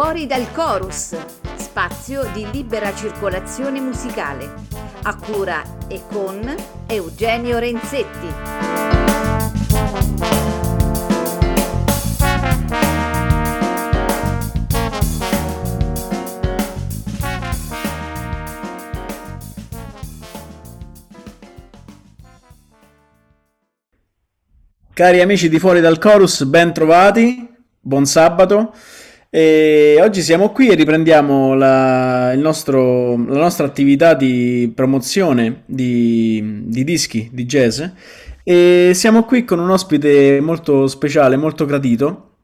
Fuori dal Chorus, spazio di libera circolazione musicale, a cura e con Eugenio Renzetti. Cari amici di Fuori dal Chorus, ben trovati, buon sabato. E oggi siamo qui e riprendiamo la, nostro, la nostra attività di promozione di, di, dischi di jazz. E siamo qui con un ospite molto speciale, molto gradito,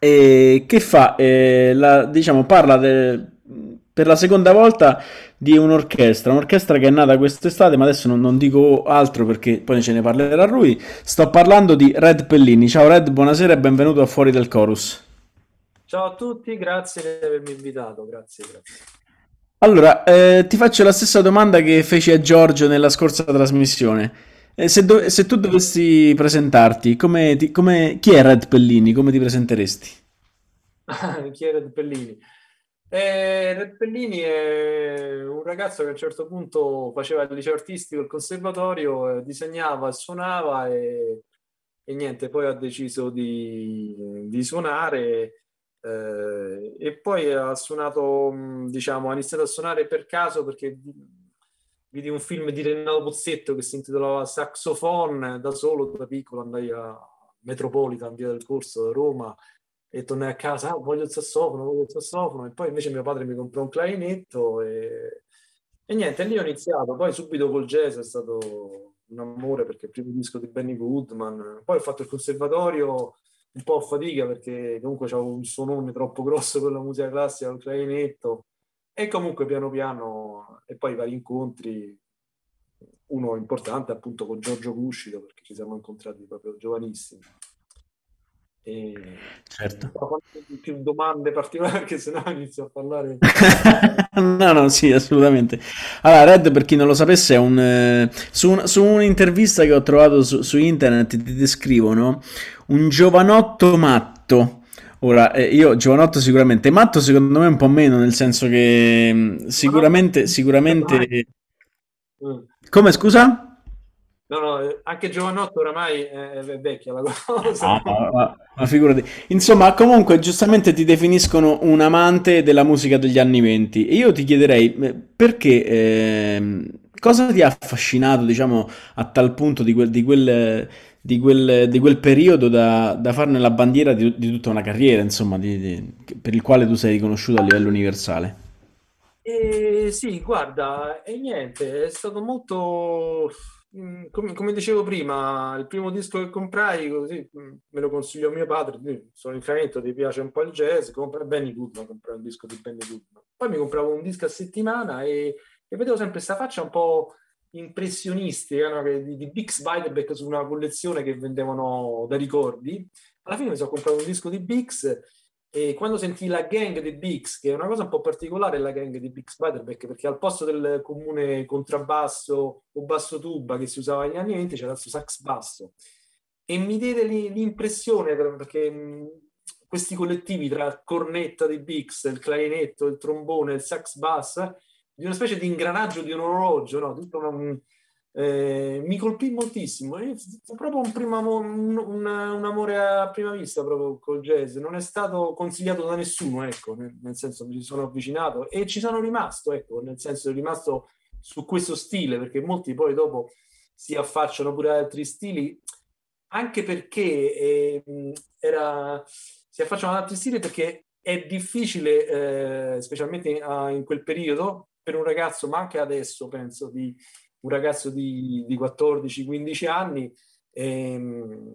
e che fa, eh, la, diciamo, parla de, per la seconda volta di un'orchestra, un'orchestra che è nata quest'estate, ma adesso non, non, dico altro perché poi ce ne parlerà lui. Sto parlando di Red Pellini. Ciao Red, buonasera e benvenuto a Fuori del Chorus. Ciao a tutti, grazie di avermi invitato, grazie, grazie. Allora, eh, ti faccio la stessa domanda che feci a Giorgio nella scorsa trasmissione. Eh, se, do- se, tu dovessi presentarti, come ti- come- chi è Red Pellini? Come ti presenteresti? chi è Red Pellini? Eh, Reppellini è un ragazzo che a un certo punto faceva il liceo artistico, il conservatorio, eh, disegnava, suonava e, e, niente, poi ha deciso di, di suonare eh, e poi ha suonato, diciamo, ha iniziato a suonare per caso perché vidi un film di Renato Pozzetto che si intitolava Saxophone, da solo, da piccolo andai a Metropolitan, via del corso da Roma e tornai a casa, ah, voglio il sassofono, voglio il sassofono, e poi invece mio padre mi comprò un clarinetto e, e niente, lì ho iniziato, poi subito col jazz è stato un amore perché il primo disco di Benny Goodman, poi ho fatto il conservatorio un po' a fatica perché comunque avevo un suonone troppo grosso per la musica classica, il clarinetto, e comunque piano piano, e poi vari incontri, uno importante appunto con Giorgio Cuscito perché ci siamo incontrati proprio giovanissimi. E... Certo. più domande particolari perché sennò inizio a parlare. no, no, sì, assolutamente. Allora, Red, per chi non lo sapesse, è un, eh, su, un, su, un'intervista che ho trovato su, su internet ti descrivono un giovanotto matto. Ora, eh, io giovanotto sicuramente, matto secondo me un po' meno, nel senso che mm, sicuramente, sicuramente... Come scusa? No, no, eh, anche Giovanotto oramai è, vecchia la cosa. Ah, ma, ma, figurati. Insomma, comunque, giustamente ti definiscono un amante della musica degli anni venti. E io ti chiederei eh, perché, eh, cosa ti ha affascinato, diciamo, a tal punto di quel, di quel, di quel, di quel periodo da, da, farne la bandiera di, di tutta una carriera, insomma, per il quale tu sei riconosciuto a livello universale? Eh, sì, guarda, e niente, è stato molto come, come, dicevo prima, il primo disco che comprai, così mm, me lo consiglio mio padre, sono in Trento, ti piace un po' il jazz, compra Benny Goodman, comprai un disco di Benny Goodman. Poi mi compravo un disco a settimana e, e vedevo sempre questa faccia un po' impressionistica no? di, di Bix Beiderbecke su una collezione che vendevano da ricordi. Alla fine mi sono comprato un disco di Bix e quando sentì la gang di Bix, che è una cosa un po' particolare la gang di Bix Butterbeck, perché al posto del comune contrabbasso o basso tuba che si usava negli anni 20 c'era il sax basso. E mi diede l'impressione, perché questi collettivi tra cornetta di Bix, il clarinetto, il trombone, il sax bass, di una specie di ingranaggio di un orologio, no? tutto un, eh, mi colpì moltissimo. Fu proprio un, primo, un, un, amore a prima vista proprio col jazz. Non è stato consigliato da nessuno, ecco, nel, nel senso mi sono avvicinato e ci sono rimasto, ecco, nel senso rimasto su questo stile, perché molti poi dopo si affacciano pure ad altri stili, anche perché eh, era, si affacciano ad altri stili perché è difficile, eh, specialmente in, in quel periodo, per un ragazzo, ma anche adesso penso, di un ragazzo di, di 14-15 anni, ehm,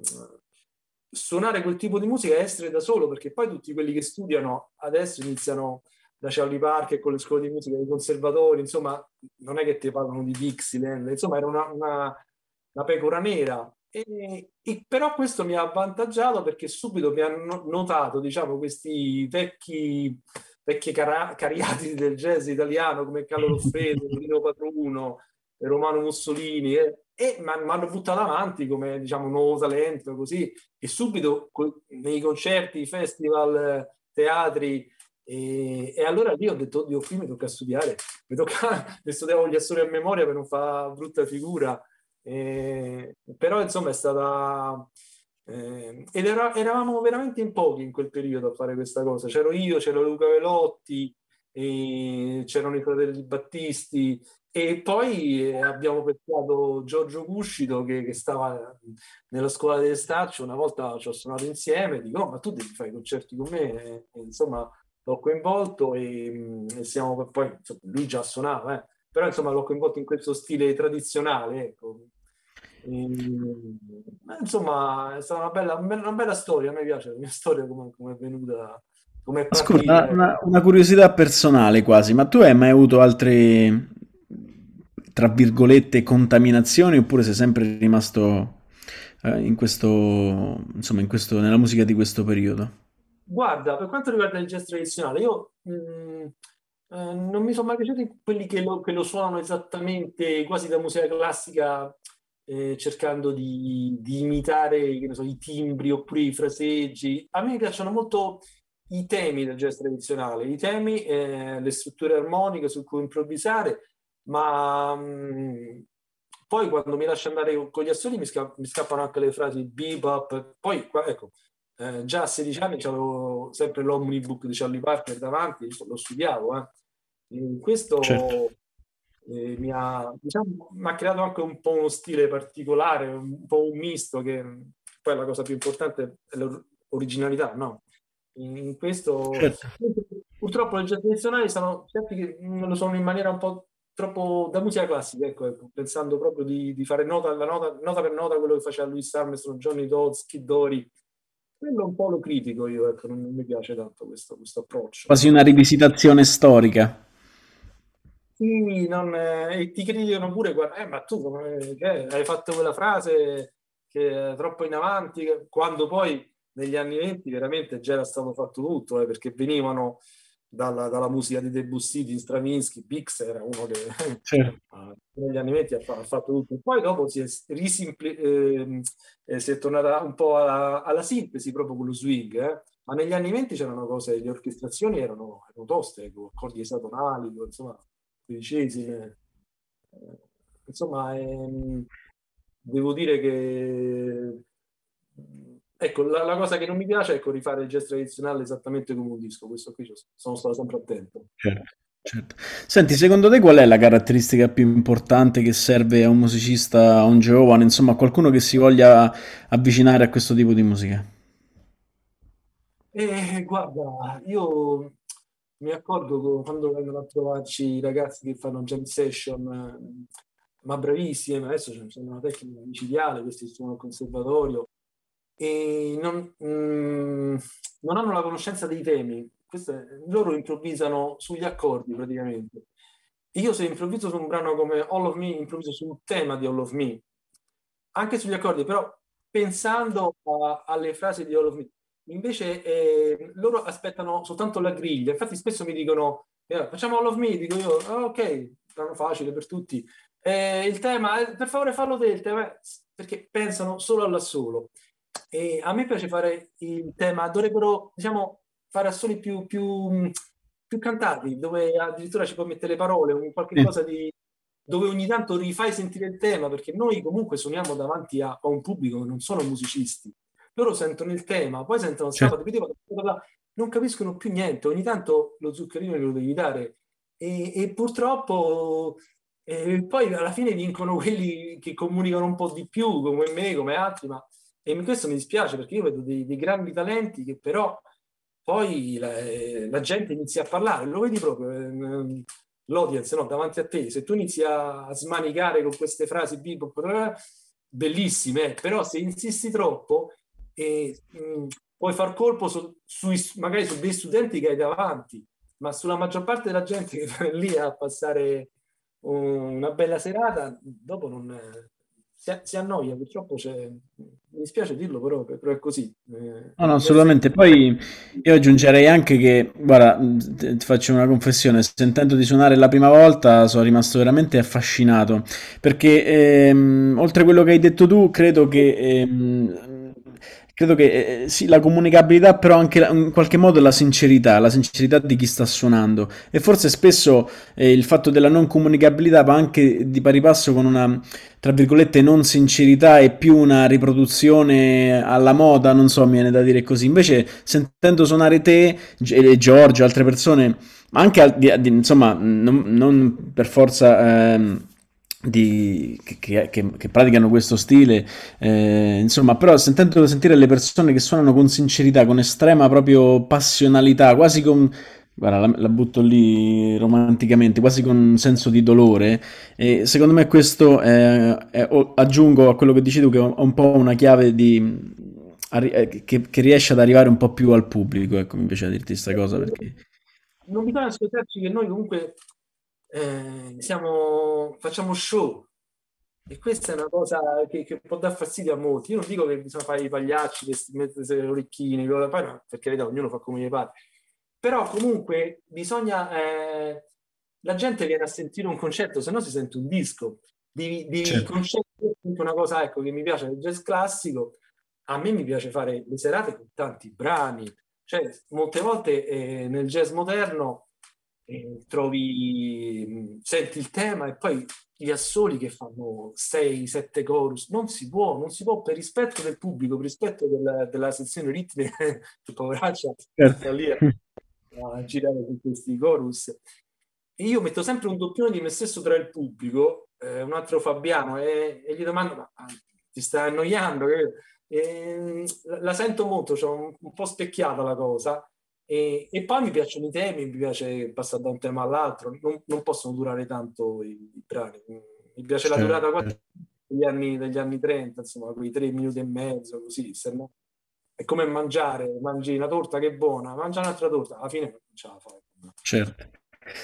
suonare quel tipo di musica e essere da solo, perché poi tutti quelli che studiano adesso iniziano da Charlie Parker con le scuole di musica, dei conservatori, insomma, non è che ti parlano di Dixieland, insomma, era una, una, una pecora nera. E, e, però questo mi ha avvantaggiato perché subito mi hanno notato, diciamo, questi vecchi, vecchi cara- cariati del jazz italiano come Carlo Loffredo, Lino Patruno, Romano Mussolini eh, e mi hanno buttato avanti come diciamo nuovo talento così e subito nei concerti, festival, teatri E, e, allora lì ho detto, oddio, qui mi tocca studiare, mi tocca, mi studiavo gli assoli a memoria per non fare brutta figura. E, però insomma è stata... Eh, ed era, eravamo veramente in pochi in quel periodo a fare questa cosa. C'ero io, c'era Luca Velotti, c'erano i fratelli Battisti, e poi abbiamo pescato Giorgio Cuscito che, che, stava nella scuola del Staccio, una volta ci ho suonato insieme, dico oh, ma tu devi fare i concerti con me, e, insomma l'ho coinvolto e, mm, e siamo, poi insomma, lui già suonava, eh, però insomma l'ho coinvolto in questo stile tradizionale, ecco. E, insomma è stata una bella, una bella storia, a me piace la mia storia come, come è venuta. Come Ascolta, una, una, curiosità personale quasi, ma tu hai mai avuto altri tra virgolette, contaminazioni oppure sei sempre rimasto eh, in questo, insomma, in questo, nella musica di questo periodo? Guarda, per quanto riguarda il jazz tradizionale, io mh, mm, eh, non mi sono mai piaciuti quelli che lo, che lo suonano esattamente quasi da musica classica, eh, cercando di, di imitare so, i timbri oppure i fraseggi. A me piacciono molto i temi del jazz tradizionale, i temi, eh, le strutture armoniche su cui improvvisare ma mh, mm, poi quando mi lascio andare con gli assoli mi, sca- mi scappano anche le frasi bebop, poi ecco, eh, già a 16 anni avevo sempre l'omnibook di Charlie Parker davanti, lo studiavo, eh. questo certo. eh, mi, ha, diciamo, mi, ha, creato anche un po' uno stile particolare, un po' un misto che poi la cosa più importante è l'originalità, no? In questo certo. purtroppo le tradizionali sono certi che lo sono in maniera un po' troppo da musica classica, ecco, ecco pensando proprio di, di fare nota, nota, nota, per nota quello che faceva Louis Armstrong, Johnny Dodds, Kid Dory. Quello un po' lo critico io, ecco, non, non mi piace tanto questo, questo, approccio. Quasi una rivisitazione storica. Sì, non, eh, e ti criticano pure, guarda, eh, ma tu come, che, hai fatto quella frase che è troppo in avanti, quando poi negli anni 20 veramente già era stato fatto tutto, eh, perché venivano dalla, dalla, musica di Debussy, di Stravinsky, Bix era uno che certo. negli anni 20 ha, fatto tutto. Poi dopo si è, risimpli- eh, si è tornata un po' alla, alla, sintesi proprio con lo swing, eh? ma negli anni 20 c'erano cose, le orchestrazioni erano, erano toste, con accordi esatonali, insomma, tredicesime. Eh, insomma, ehm, devo dire che Ecco, la, la, cosa che non mi piace è ecco, rifare il jazz tradizionale esattamente come un disco, questo qui sono stato sempre attento. Certo, certo. Senti, secondo te qual è la caratteristica più importante che serve a un musicista, a un giovane, insomma a qualcuno che si voglia avvicinare a questo tipo di musica? Eh, guarda, io mi accorgo quando vengono a trovarci i ragazzi che fanno jam session, eh, ma bravissimi, adesso c'è una tecnica micidiale, questi sono al conservatorio, e non, mm, non hanno la conoscenza dei temi. Queste, loro improvvisano sugli accordi praticamente. Io se improvviso su un brano come All of Me, improvviso sul tema di All of Me, anche sugli accordi, però pensando a, alle frasi di All of Me. Invece eh, loro aspettano soltanto la griglia. Infatti spesso mi dicono eh, facciamo All of Me, dico io, oh, ok, brano facile per tutti. Eh, il tema, eh, per favore fallo te, il tema, perché pensano solo all'assolo. E a me piace fare il tema, dovrebbero diciamo, fare assoli più, più, più cantati, dove addirittura ci puoi mettere le parole, un qualche cosa di dove ogni tanto rifai sentire il tema, perché noi comunque suoniamo davanti a, a un pubblico che non sono musicisti. Loro sentono il tema, poi sentono il sabato, non capiscono più niente, ogni tanto lo zuccherino glielo devi dare. E, e purtroppo e poi alla fine vincono quelli che comunicano un po' di più, come me, come altri, ma e questo mi dispiace perché io vedo dei, dei grandi talenti che però poi la, la, gente inizia a parlare, lo vedi proprio eh, l'audience no, davanti a te, se tu inizi a smanicare con queste frasi bebop, bellissime, però se insisti troppo eh, mh, puoi far colpo su, sui, magari su dei studenti che hai davanti, ma sulla maggior parte della gente che va lì a passare una bella serata, dopo non, si, si annoia, purtroppo c'è, mi dispiace dirlo, però, però è così. Eh, no, no, assolutamente. Poi io aggiungerei anche che, guarda, ti faccio una confessione, sentendo di suonare la prima volta sono rimasto veramente affascinato, perché ehm, oltre a quello che hai detto tu, credo che... Ehm, Credo che eh, sì, la comunicabilità, però anche la- in qualche modo la sincerità, la sincerità di chi sta suonando. E forse spesso eh, il fatto della non comunicabilità va anche di pari passo con una, tra virgolette, non sincerità e più una riproduzione alla moda, non so, mi viene da dire così. Invece, sentendo suonare te e Giorgio, altre persone, ma anche, insomma, non, non per forza... ehm, di- che, che- che- praticano questo stile, eh, insomma, però sentendo sentire le persone che suonano con sincerità, con estrema proprio passionalità, quasi con, guarda, la, la butto lì romanticamente, quasi con un senso di dolore, e secondo me questo è, è- aggiungo a quello che dici tu, che è un, po' una chiave di, eh, che, che riesce ad arrivare un po' più al pubblico, ecco, mi piace dirti questa cosa perché... Non bisogna ascoltarci che noi comunque eh, siamo, facciamo show e questa è una cosa che, che può dar fastidio a molti. Io non dico che bisogna fare i pagliacci, mettere le orecchine, no, per carità, ognuno fa come gli pare. Però comunque bisogna... eh, la gente viene a sentire un concerto, se no si sente un disco. Di, di Certo. una cosa ecco, che mi piace del jazz classico, a me mi piace fare le serate con tanti brani. Cioè, molte volte eh, nel jazz moderno trovi, senti il tema e poi gli assoli che fanno 6-7 chorus. Non si può, non si può per rispetto del pubblico, per rispetto del- della sezione ritmica, che poveraccia Certo. lì a, a girare con questi chorus. E io metto sempre un doppione di me stesso tra il pubblico, eh, un altro Fabiano, e, e gli domando: Ma ah, ti stai annoiando? E, la la sento molto, c'ho un, un po' specchiata la cosa. E, e poi mi piacciono i temi, mi piace passare da un tema all'altro, non, non possono durare tanto i, i brani. Mi piace la durata quasi Certo. degli anni, degli anni 30, insomma, quei tre minuti e mezzo, così, se no è come mangiare, mangi una torta che è buona, mangia un'altra torta, alla fine non ce la fai. Certo.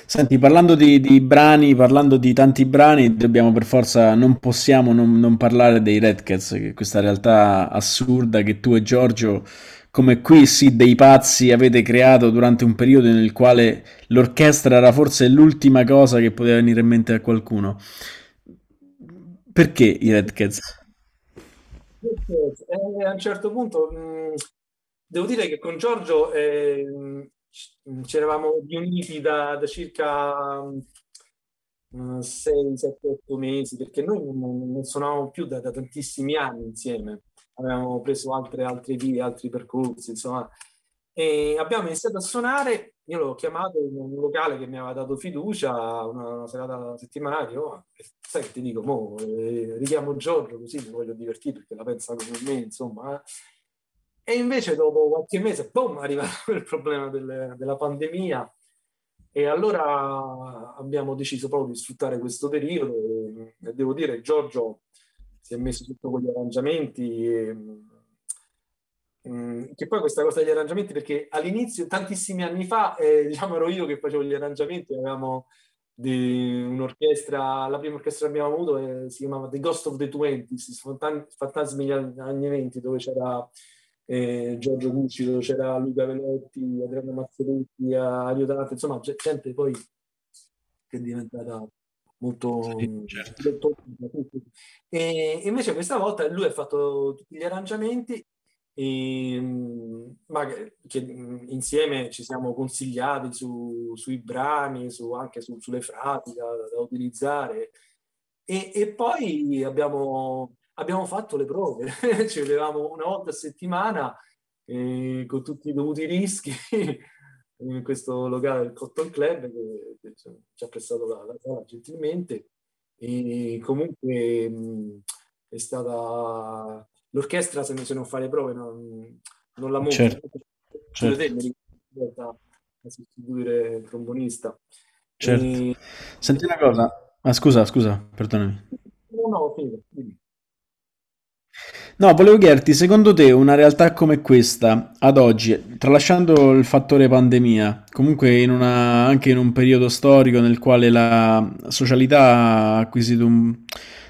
Senti, parlando di, di brani, parlando di tanti brani, dobbiamo per forza, non possiamo non, non parlare dei Red Cats, che è questa realtà assurda che tu e Giorgio, come qui sì, dei pazzi, avete creato durante un periodo nel quale l'orchestra era forse l'ultima cosa che poteva venire in mente a qualcuno. Perché i Red Cats? Eh, a un certo punto, mh, devo dire che con Giorgio eh, ci eravamo riuniti da, da circa 6, 7, 8 mesi, perché noi non, non suonavamo più da, da tantissimi anni insieme, avevamo preso altre, altre vie, altri percorsi, insomma, e abbiamo iniziato a suonare. Io l'ho chiamato in un locale che mi aveva dato fiducia, una, una serata settimanale. Oh, sai ti dico, mo, eh, richiamo Giorgio così mi voglio divertire perché la pensa come me, insomma. eh. E invece dopo qualche mese, boom, è arrivato il problema del- della pandemia e allora abbiamo deciso proprio di sfruttare questo periodo e, e devo dire, Giorgio si è messo tutto con gli arrangiamenti. e, mm, che poi questa cosa degli arrangiamenti, perché all'inizio, tantissimi anni fa, eh, diciamo ero io che facevo gli arrangiamenti, avevamo di un'orchestra, la prima orchestra che abbiamo avuto eh, si chiamava The Ghost of the Twenties, Fantasmi degli anni 20, dove c'era eh, Giorgio Cucci, dove c'era Luca Velotti, Adriano Mazzoletti, Ario Dante, insomma, c'è gente poi che è diventata molto... Sì, certo. E invece questa volta lui ha fatto tutti gli arrangiamenti e, ma che, insieme ci siamo consigliati su- sui brani, su- anche su- sulle frasi da, da utilizzare. E, e poi abbiamo, abbiamo fatto le prove, ci vedevamo una volta a settimana eh, con tutti i dovuti rischi in questo locale del Cotton Club che, ci ha prestato la, la sala gentilmente e comunque mh, è stata l'orchestra se non, se non fa le prove non, non la monta Certo, certo, te mi ricordo a sostituire il trombonista certo. e... Senti una cosa, ah, scusa, scusa, perdonami. no no finito, dimmi. No, volevo chiederti, secondo te una realtà come questa, ad oggi, tralasciando il fattore pandemia, comunque in una- anche in un periodo storico nel quale la socialità ha acquisito un,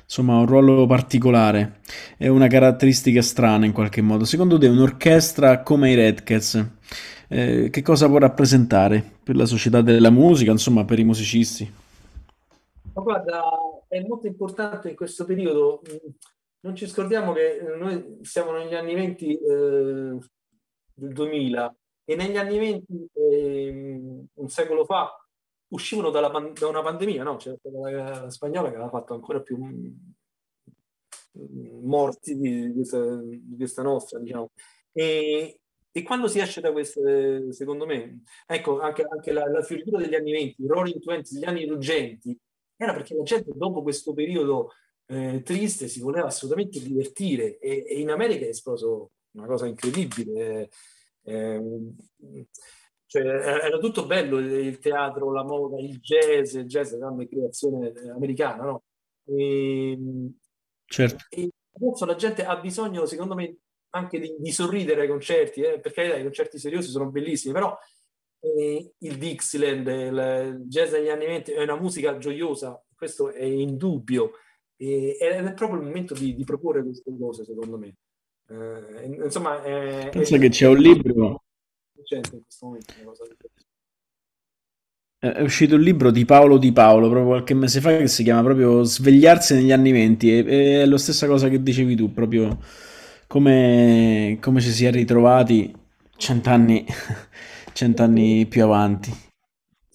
insomma, un ruolo particolare, è una caratteristica strana in qualche modo, secondo te un'orchestra come i Red Cats, eh, che cosa può rappresentare per la società della musica, insomma, per i musicisti? Ma guarda, è molto importante in questo periodo non ci scordiamo che noi siamo negli anni 20 eh, del 2000 e negli anni 20, eh, un secolo fa, uscivano dalla, da una pandemia, no? Cioè, la spagnola che aveva fatto ancora più morti di, questa, di questa nostra, diciamo. E, e, quando si esce da queste, secondo me, ecco, anche, anche la, la, degli anni 20, i Roaring Twenties, gli anni ruggenti, era perché la gente dopo questo periodo eh, triste si voleva assolutamente divertire e, e, in America è esploso una cosa incredibile. Eh, cioè, era tutto bello il teatro, la moda, il jazz, il jazz è una creazione americana, no? E, certo. e adesso la gente ha bisogno, secondo me, anche di, di sorridere ai concerti, eh, perché i concerti seriosi sono bellissimi, però eh, il Dixieland, il jazz degli anni 20 è una musica gioiosa, questo è indubbio, e, ed è proprio il momento di, di proporre queste cose, secondo me. Eh, insomma, è, pensa è, che c'è un libro. È uscito un libro di Paolo Di Paolo proprio qualche mese fa che si chiama proprio Svegliarsi negli anni venti e è la stessa cosa che dicevi tu, proprio come, come ci si è ritrovati cent'anni, cent'anni più avanti.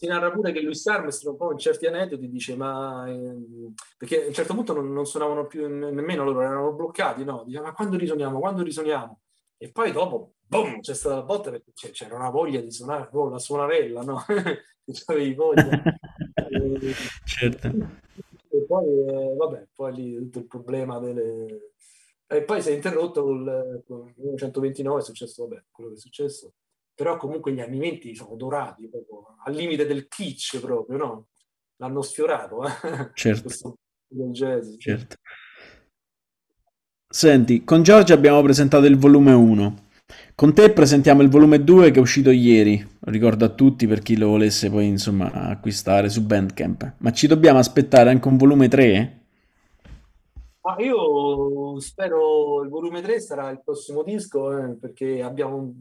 Si narra pure che Louis Armstrong un po' in certi aneddoti dice ma eh, perché a un certo punto non, non suonavano più nemmeno loro, erano bloccati, no? Dice ma quando risuoniamo, quando risuoniamo? E poi dopo boom, c'è stata la botta perché c'era una voglia di suonare, oh, la suonarella, no? Avevi voglia. e, certo. E poi, eh, vabbè, poi lì tutto il problema delle... E poi si è interrotto con il 1929, è successo, vabbè, quello che è successo. Però comunque gli 20 sono dorati, proprio, al limite del kitsch proprio, no? L'hanno sfiorato, eh? Certo. Certo. Senti, con Giorgia abbiamo presentato il volume 1. Con te presentiamo il volume 2 che è uscito ieri, lo ricordo a tutti per chi lo volesse poi insomma acquistare su Bandcamp. Ma ci dobbiamo aspettare anche un volume 3? Ah, io spero il volume 3 sarà il prossimo disco eh, perché abbiamo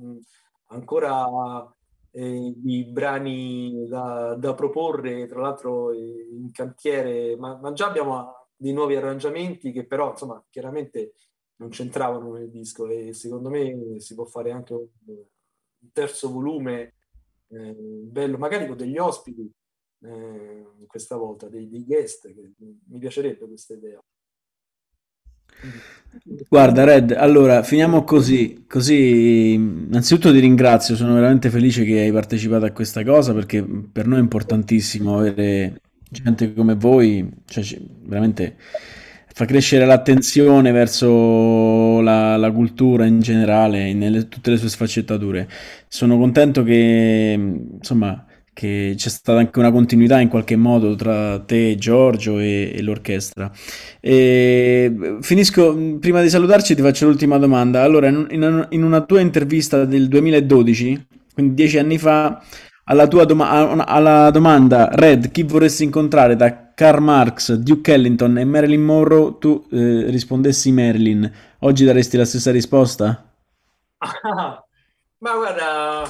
ancora eh, i brani da, da, proporre, tra l'altro in cantiere, ma, ma già abbiamo dei nuovi arrangiamenti che però insomma chiaramente non c'entravano nel disco e secondo me si può fare anche un, un terzo volume eh, bello, magari con degli ospiti eh, questa volta, dei, dei guest, che mi piacerebbe questa idea. Guarda Red, allora finiamo così, così innanzitutto ti ringrazio, sono veramente felice che hai partecipato a questa cosa perché per noi è importantissimo avere gente come voi, cioè veramente fa crescere l'attenzione verso la, la cultura in generale, in tutte le sue sfaccettature. Sono contento che, insomma, che c'è stata anche una continuità in qualche modo tra te, Giorgio e, e l'orchestra. E finisco, prima di salutarci ti faccio l'ultima domanda. Allora, in, in, una tua intervista del 2012, quindi dieci anni fa, alla tua doma- alla domanda Red, chi vorresti incontrare da Karl Marx, Duke Ellington e Marilyn Monroe, tu eh, rispondessi Marilyn. Oggi daresti la stessa risposta? Ma guarda,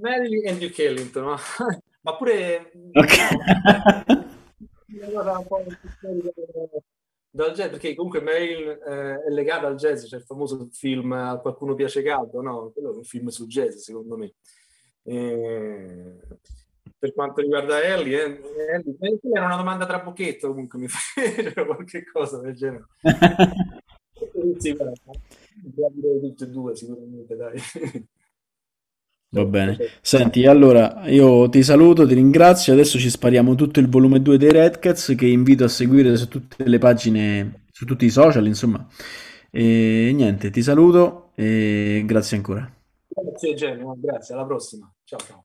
Marilyn e Duke Ellington, ma, ma pure... Okay. dal jazz, perché comunque Marilyn eh, è legata al jazz, c'è il famoso film A qualcuno piace caldo, no? Quello è un film sul jazz, secondo me. E per quanto riguarda Ellie, eh, Ellie era una domanda tra bocchetto comunque mi faceva qualche cosa del genere. sì, guarda, tutte e due sicuramente, dai. Va bene. Senti, allora io ti saluto, ti ringrazio. Adesso ci spariamo tutto il volume 2 dei Red Cats che invito a seguire su tutte le pagine, su tutti i social, insomma. E niente, ti saluto e grazie ancora. Grazie Genio, grazie, alla prossima. Ciao ciao.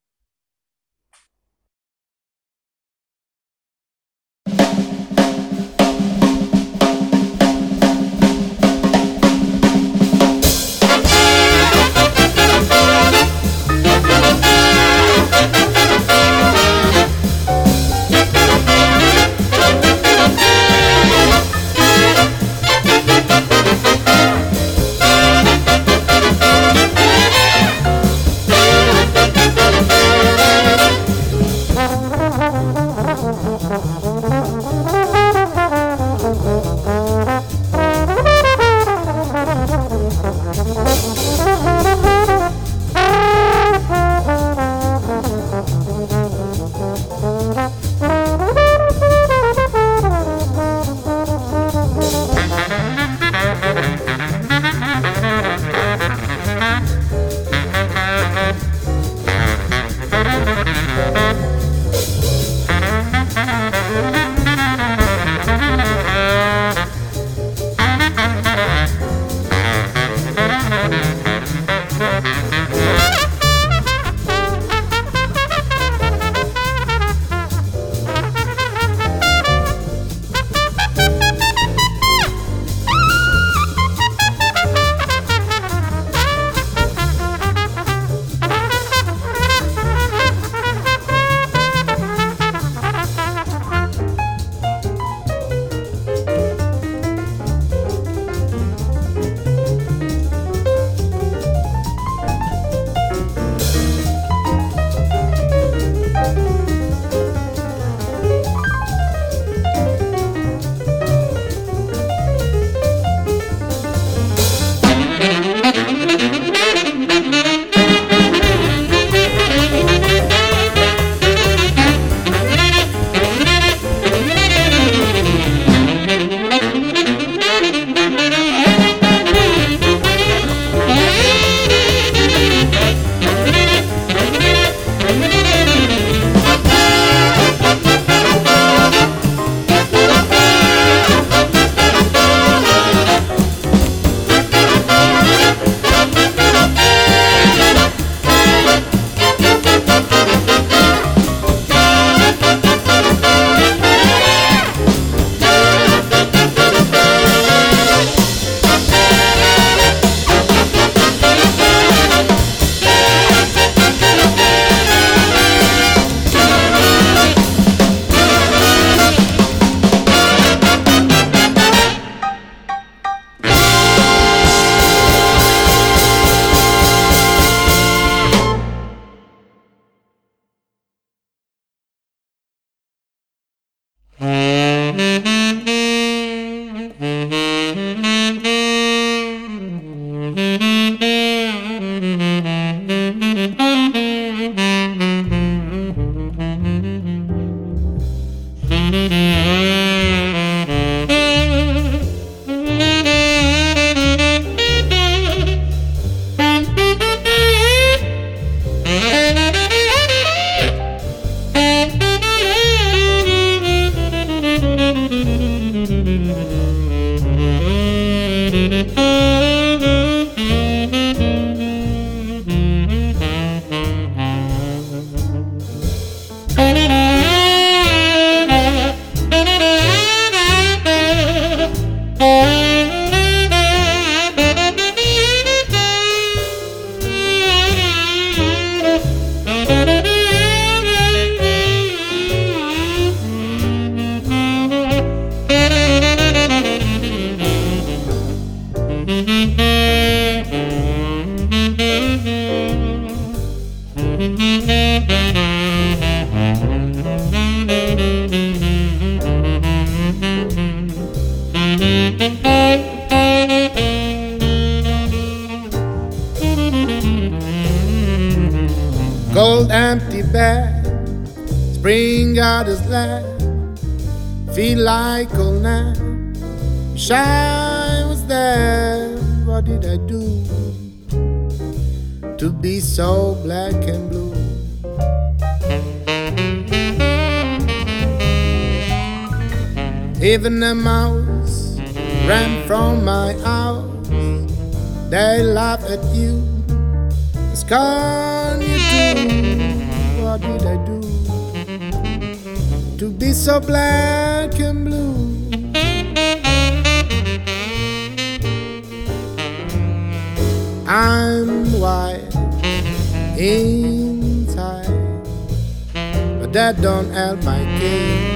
That don't help my case.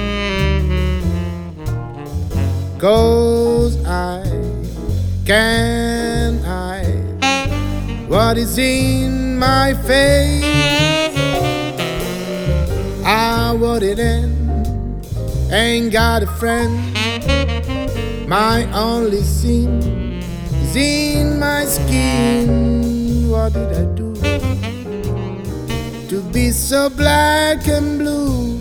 Cause I can't hide what is in my face. I want it in, ain't got a friend. My only sin is in my skin. What did I do to be so black and blue?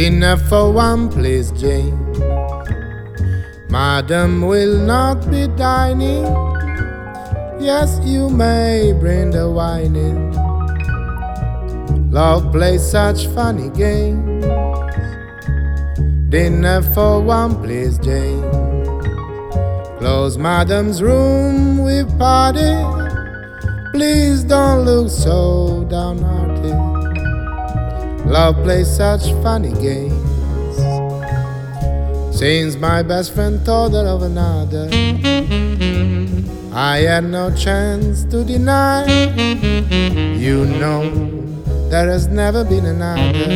Dinner for one, please, Jane. Madam will not be dining. Yes, you may bring the wine in. Love plays such funny games. Dinner for one, please, Jane. Close madam's room, we party. Please don't look so downhearted. Love plays such funny games. Since my best friend told her of another, I had no chance to deny. You know, there has never been another.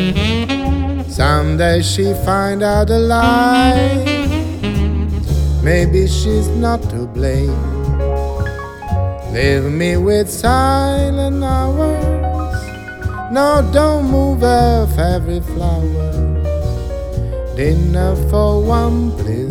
Someday she find out a lie. Maybe she's not to blame. Leave me with silent hours. No, don't move off every flower. Dinner for one, please,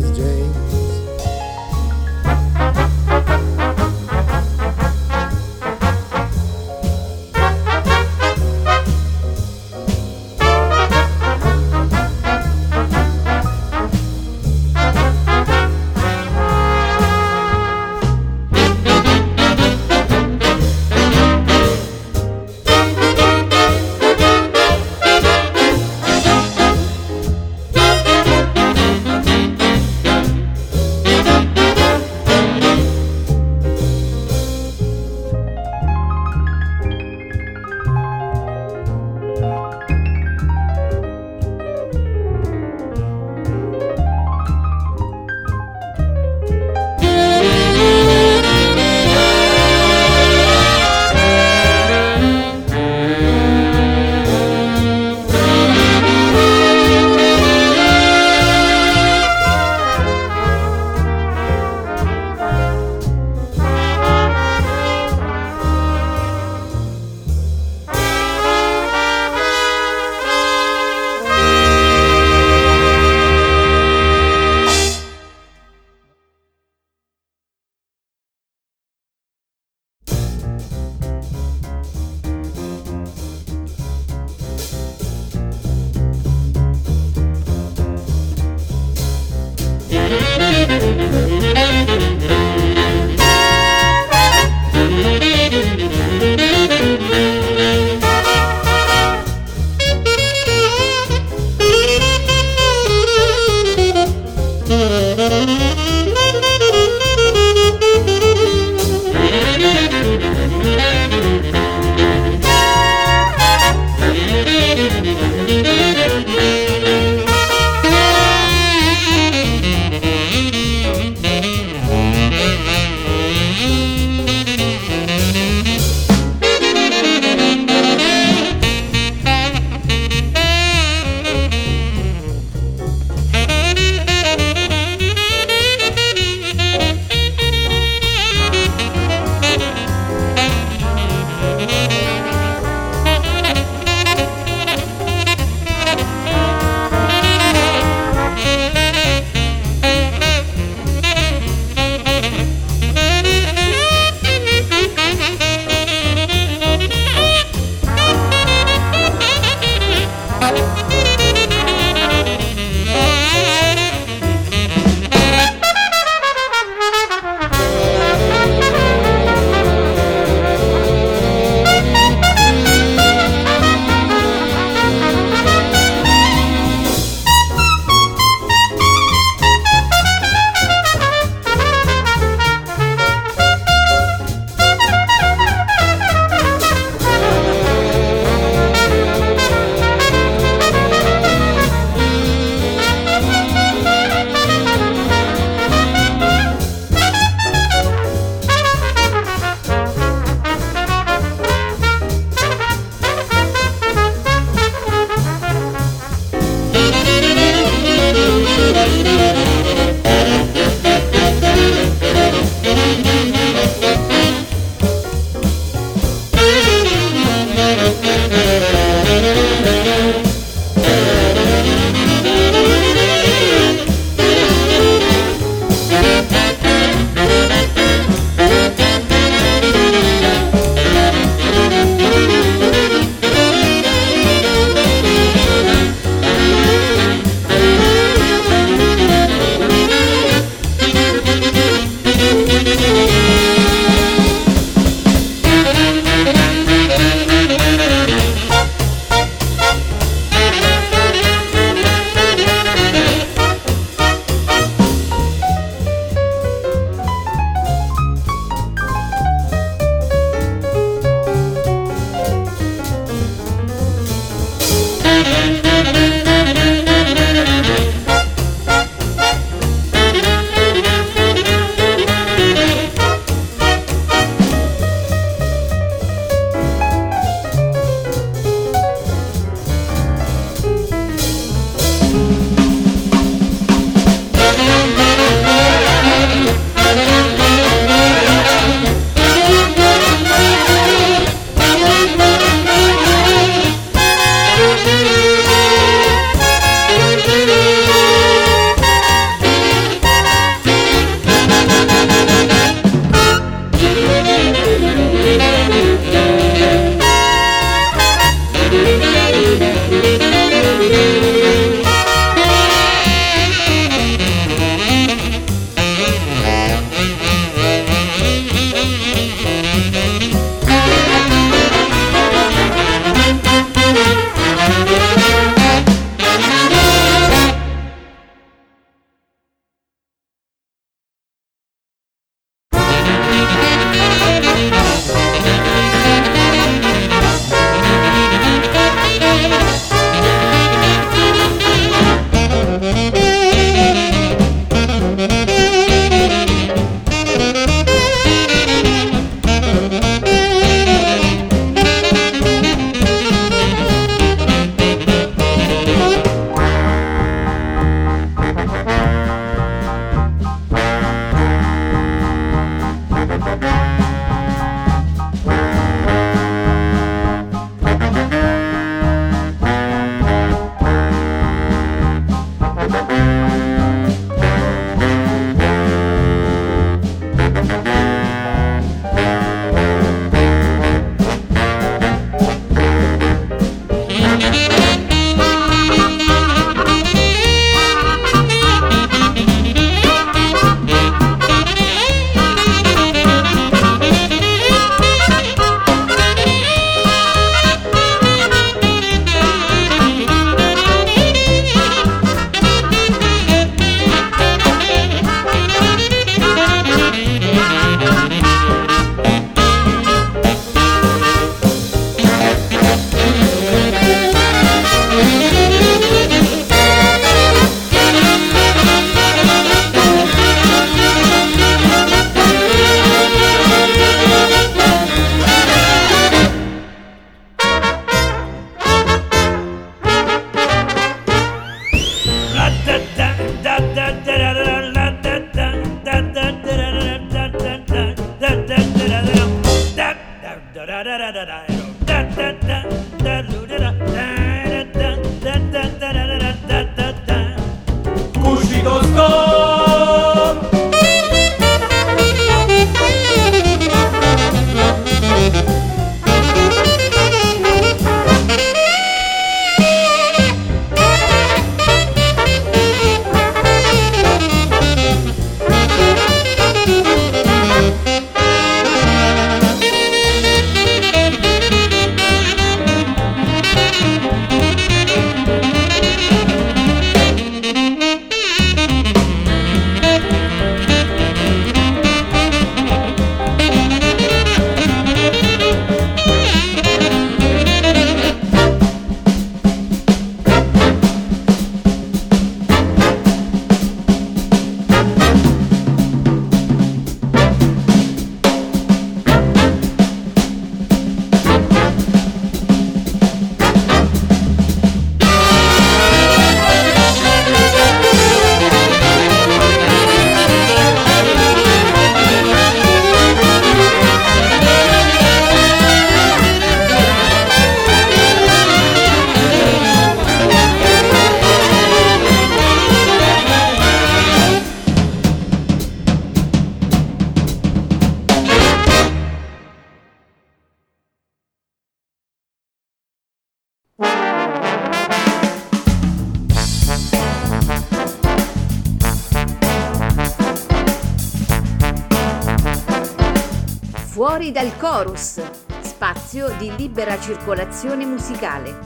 circolazione musicale,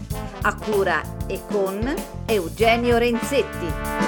a cura e con Eugenio Renzetti.